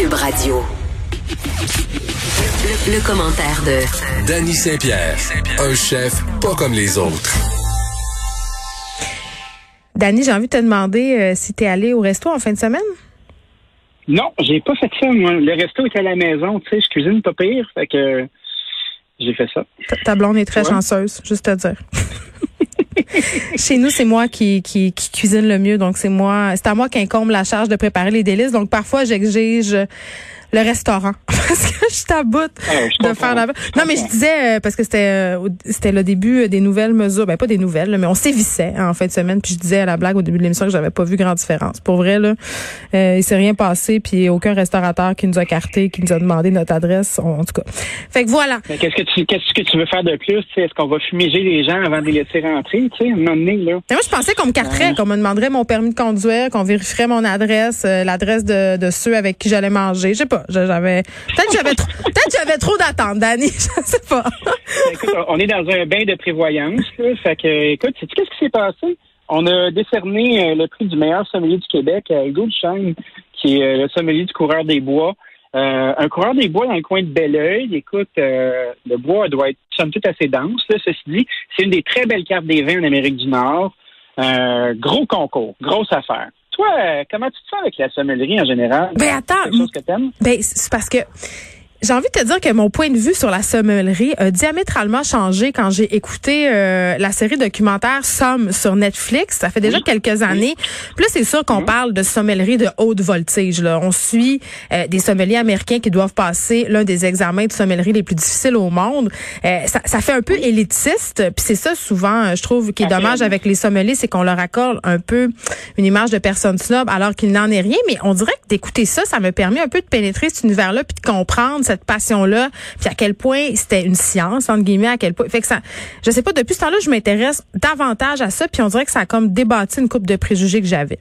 Cube Radio. Le, le commentaire de Danny Saint-Pierre, un chef pas comme les autres. Danny, j'ai envie de te demander euh, si tu es allé au resto en fin de semaine? Non, j'ai pas fait ça, moi. Le resto est à la maison, tu sais, je cuisine pas pire, fait que j'ai fait ça. Ta- blonde est très Ouais. chanceuse, juste te dire. Chez nous, c'est moi qui, qui, cuisine le mieux, donc c'est moi, c'est à moi qu'incombe la charge de préparer les délices. Donc parfois, j'exige le restaurant parce que je bout Ah, de faire la. Non, mais je disais euh, parce que c'était euh, c'était le début euh, des nouvelles mesures, ben pas des nouvelles, là, mais on sévissait hein, en fin de semaine. Puis je disais à la blague au début de l'émission que j'avais pas vu grande différence. Pour vrai là, euh, il s'est rien passé, puis aucun restaurateur qui nous a carté, qui nous a demandé notre adresse, en en tout cas. Fait que voilà. Qu'est-ce que tu qu'est-ce que tu veux faire de plus? Est-ce qu'on va fumiger les gens avant de les laisser rentrer? Tu sais, à un moment donné, là? Mais moi, je pensais qu'on me carterait, qu'on me demanderait mon permis de conduire, qu'on vérifierait mon adresse, euh, l'adresse de, de ceux avec qui j'allais manger. Je sais pas. Peut-être j'avais trop, peut-être j'avais trop d'attentes, Dani. Je sais pas. Ben, écoute, on est dans un bain de prévoyance, là. Fait que, écoute, qu'est-ce qui s'est passé? On a décerné euh, le prix du meilleur sommelier du Québec à Hugo Duchesne, qui est euh, le sommelier du coureur des bois. Euh, un coureur des bois dans le coin de Belleuil, écoute, le bois doit être somme toute assez dense. Ceci dit, c'est une des très belles cartes des vins en Amérique du Nord. Gros concours, grosse affaire. Toi, euh, comment tu te sens avec la sommellerie en général? Ben, attends, chose que t'aimes? Ben, c'est parce que j'ai envie de te dire que mon point de vue sur la sommellerie a diamétralement changé quand j'ai écouté euh, la série documentaire Somme sur Netflix. Ça fait déjà Oui. quelques années. Puis là, c'est sûr qu'on parle de sommellerie de haute voltige. Là. On suit euh, des sommeliers américains qui doivent passer l'un des examens de sommellerie les plus difficiles au monde. Euh, ça, ça fait un peu élitiste. Puis c'est ça souvent, euh, je trouve, qui est dommage avec les sommeliers, c'est qu'on leur accorde un peu une image de personne snob alors qu'il n'en est rien. Mais on dirait que d'écouter ça, ça me permet un peu de pénétrer cet univers-là puis de comprendre cette passion-là, puis à quel point c'était une science entre guillemets, à quel point. Fait que ça, je sais pas. Depuis ce temps-là, je m'intéresse davantage à ça, puis on dirait que ça a comme débattu une coupe de préjugés que j'avais.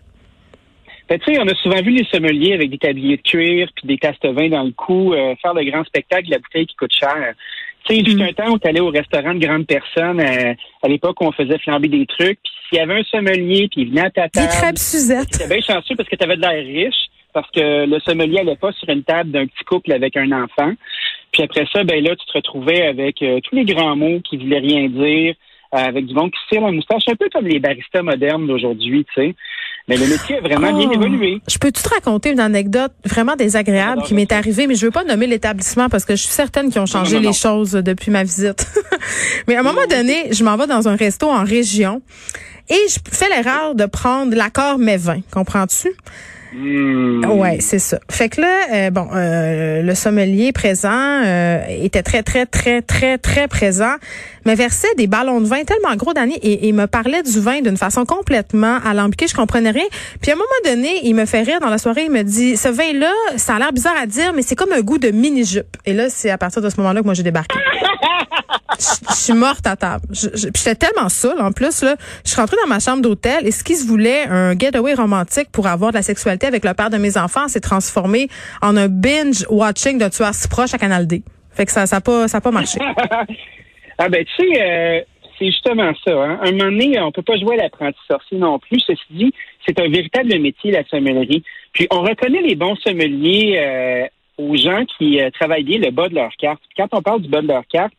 Ben, tu sais, on a souvent vu les sommeliers avec des tabliers de cuir puis des tasses de vin dans le cou euh, faire le grand spectacle de la bouteille qui coûte cher. Tu sais, il fut un temps où tu allais au restaurant de grandes personnes, euh, à l'époque on faisait flamber des trucs, puis s'il y avait un sommelier puis il venait à ta Des table, crêpes Suzette. T'étais bien chanceux parce que tu avais de l'air riche, parce que le sommelier allait pas sur une table d'un petit couple avec un enfant. Puis après ça, ben là, tu te retrouvais avec euh, tous les grands mots qui voulaient rien dire, euh, avec du monde qui tire la moustache, un peu comme les baristas modernes d'aujourd'hui, tu sais. Mais le métier a vraiment bien Oh. évolué. Je peux-tu te raconter une anecdote vraiment désagréable qui m'est arrivée, mais je veux pas nommer l'établissement parce que je suis certaine qu'ils ont changé non, non. les choses depuis ma visite. mais à un moment donné, je m'en vais dans un resto en région et je fais l'erreur de prendre l'accord mes vins. Comprends-tu? Hmm. Ouais, c'est ça. Fait que là, euh, bon, euh, le sommelier présent euh, était très, très, très, très, très présent, me versait des ballons de vin tellement gros d'années et, et me parlait du vin d'une façon complètement alambiquée. Je comprenais rien. Puis à un moment donné, il me fait rire dans la soirée. Il me dit, ce vin-là, ça a l'air bizarre à dire, mais c'est comme un goût de mini-jupe. Et là, c'est à partir de ce moment-là que moi j'ai débarqué. Je suis morte à table. J'étais tellement saoule en plus là. Je suis rentrée dans ma chambre d'hôtel et ce qui se voulait un getaway romantique pour avoir de la sexualité avec le père de mes enfants s'est transformé en un binge watching de tueurs si proche à Canal D. Fait que ça ça a pas ça a pas marché. Ah ben tu sais, euh, c'est justement ça. Hein. Un moment donné, on peut pas jouer à l'apprenti sorcier non plus. Ceci dit, c'est un véritable métier, la sommellerie. Puis on reconnaît les bons sommeliers euh, aux gens qui euh, travaillent bien le bas de leur carte. Quand on parle du bas de leur carte,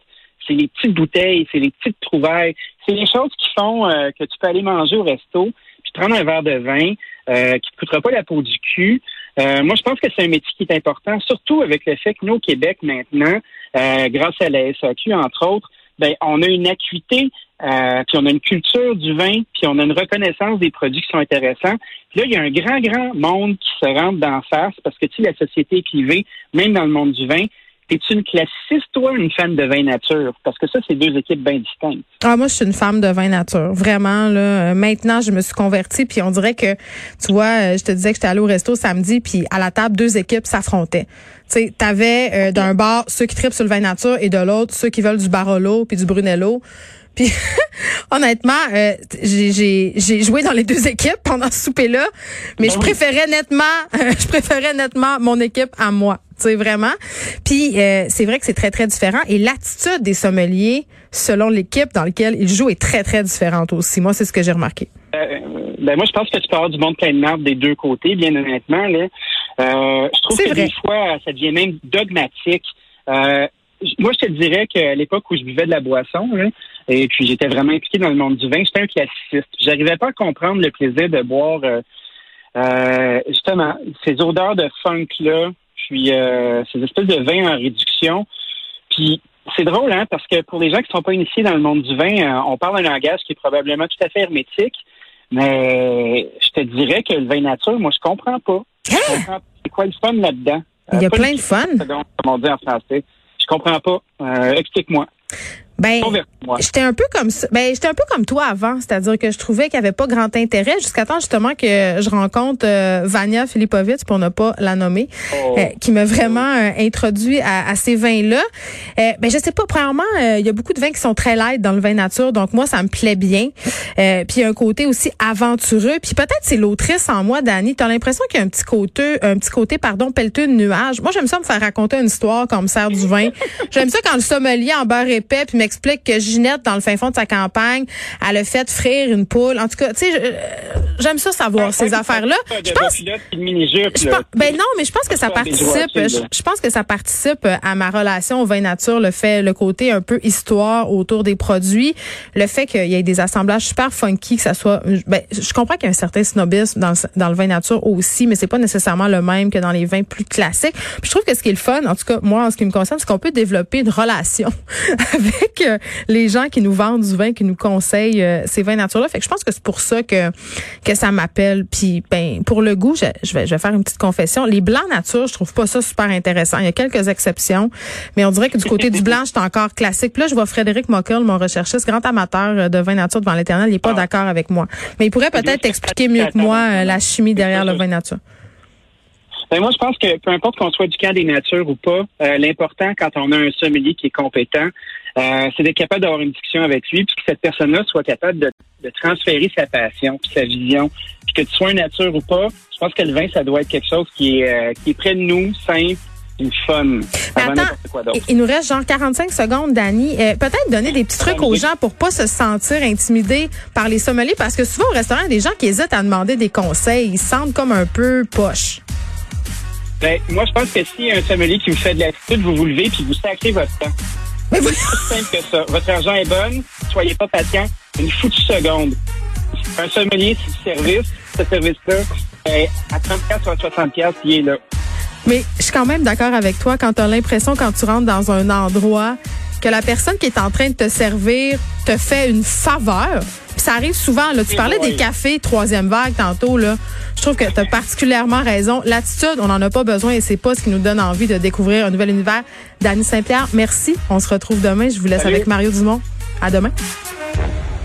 c'est les petites bouteilles, c'est les petites trouvailles, c'est les choses qui font euh, que tu peux aller manger au resto, puis prendre un verre de vin euh, qui ne te coûtera pas la peau du cul. Euh, moi, je pense que c'est un métier qui est important, surtout avec le fait que nous, au Québec, maintenant, grâce à la SAQ, entre autres, ben, on a une acuité, euh, puis on a une culture du vin, puis on a une reconnaissance des produits qui sont intéressants. Puis là, il y a un grand, grand monde qui se rentre d'en face parce que, tu sais, la société est clivée, même dans le monde du vin. Es-tu une classiciste, toi, ou une fan de vin nature? Parce que ça, c'est deux équipes bien distinctes. Ah moi je suis une femme de vin nature, vraiment là. Euh, Maintenant je me suis convertie puis on dirait que tu vois, euh, je te disais que j'étais allée au resto samedi puis à la table deux équipes s'affrontaient. Tu sais, t'avais euh, d'un bar ceux qui tripent sur le vin nature et de l'autre ceux qui veulent du Barolo puis du Brunello. Puis honnêtement, euh, j'ai- joué dans les deux équipes pendant ce souper-là, mais je préférais nettement, euh, je préférais nettement mon équipe à moi, tu sais vraiment. Puis euh, c'est vrai que c'est très très différent et l'attitude des sommeliers selon l'équipe dans laquelle ils jouent est très très différente aussi. Moi, c'est ce que j'ai remarqué. Euh, ben moi, je pense que tu peux avoir du monde plein de marde des deux côtés, bien honnêtement. Là. Euh, je trouve que des fois, ça devient même dogmatique. Euh, moi, je te dirais qu'à l'époque où je buvais de la boisson, et puis j'étais vraiment impliqué dans le monde du vin, j'étais un classiciste. J'arrivais pas à comprendre le plaisir de boire euh, justement ces odeurs de funk là, puis ces espèces de vin en réduction. Puis c'est drôle, hein, parce que pour les gens qui ne sont pas initiés dans le monde du vin, on parle un langage qui est probablement tout à fait hermétique. Mais je te dirais que le vin nature, moi, je comprends pas. Hein? C'est quoi le fun là-dedans? Il y a euh, plein de fun. Comme on dit en français. Je comprends pas. Euh, explique-moi. Ben, j'étais un peu comme ça. Ben, j'étais un peu comme toi avant, c'est-à-dire que je trouvais qu'il n'y avait pas grand intérêt jusqu'à temps justement que je rencontre euh, Vania Filipovic pour ne pas la nommer, oh. euh, qui m'a vraiment euh, introduit à, ces vins-là. ben, je sais pas. Premièrement, il y a beaucoup de vins qui sont très light dans le vin nature, donc moi ça me plaît bien. puis il y a un côté aussi aventureux. Puis peut-être c'est l'autrice en moi, Dani. T'as l'impression qu'il y a un petit côté, un petit côté, pardon, pelleteux de nuages. Moi j'aime ça me faire raconter une histoire comme sert du vin. j'aime ça quand le sommelier en beurre épais puis explique que Ginette, dans le fin fond de sa campagne, elle a fait frire une poule. En tout cas, tu sais, j'aime ça savoir ces affaires-là. Je pense. ben non, mais je pense que ça participe. Je, pense que ça participe à ma relation au vin nature, le fait, le côté un peu histoire autour des produits, le fait qu'il y ait des assemblages super funky, que ça soit. Ben, je comprends qu'il y a un certain snobisme dans, dans le vin nature aussi, mais c'est pas nécessairement le même que dans les vins plus classiques. Puis je trouve que ce qui est le fun, en tout cas moi, en ce qui me concerne, c'est qu'on peut développer une relation avec les gens qui nous vendent du vin, qui nous conseillent euh, ces vins naturels. Fait que je pense que c'est pour ça que que ça m'appelle. Puis ben pour le goût, je, vais je vais faire une petite confession. Les blancs nature, je trouve pas ça super intéressant. Il y a quelques exceptions, mais on dirait que du côté du blanc, c'est encore classique. Puis là, je vois Frédéric Mockel, mon recherchiste, grand amateur euh, de vin nature devant l'éternel, il est pas ah. d'accord avec moi. Mais il pourrait peut-être expliquer mieux que moi euh, la chimie derrière le vin nature. Ben moi, je pense que peu importe qu'on soit du camp des natures ou pas, l'important quand on a un sommelier qui est compétent, euh, c'est d'être capable d'avoir une discussion avec lui, puis que cette personne-là soit capable de, transférer sa passion, puis sa vision, puis que tu sois une nature ou pas. Je pense que le vin, ça doit être quelque chose qui est, euh, qui est près de nous, simple, une fun. Attends, il nous reste genre 45 secondes, Dani. Euh, peut-être donner des petits trucs aux gens pour pas se sentir intimidés par les sommeliers, parce que souvent au restaurant, il y a des gens qui hésitent à demander des conseils. Ils se sentent comme un peu poche. Ben, moi, je pense que si un sommelier qui vous fait de l'attitude, vous vous levez puis vous sacrez votre temps. C'est aussi simple que ça. Votre argent est bon, soyez pas patient. Une foutue seconde. Un sommelier, c'est du service. Ce service-là, ben, à 34 ou à 60 il est là. Mais je suis quand même d'accord avec toi quand tu as l'impression, quand tu rentres dans un endroit, que la personne qui est en train de te servir te fait une faveur. ça arrive souvent. Là. Tu parlais des cafés troisième vague tantôt. Là. Je trouve que tu as particulièrement raison. L'attitude, on n'en a pas besoin et c'est pas ce qui nous donne envie de découvrir un nouvel univers. Dany Saint-Pierre, merci. On se retrouve demain. Je vous laisse avec Mario Dumont. À demain.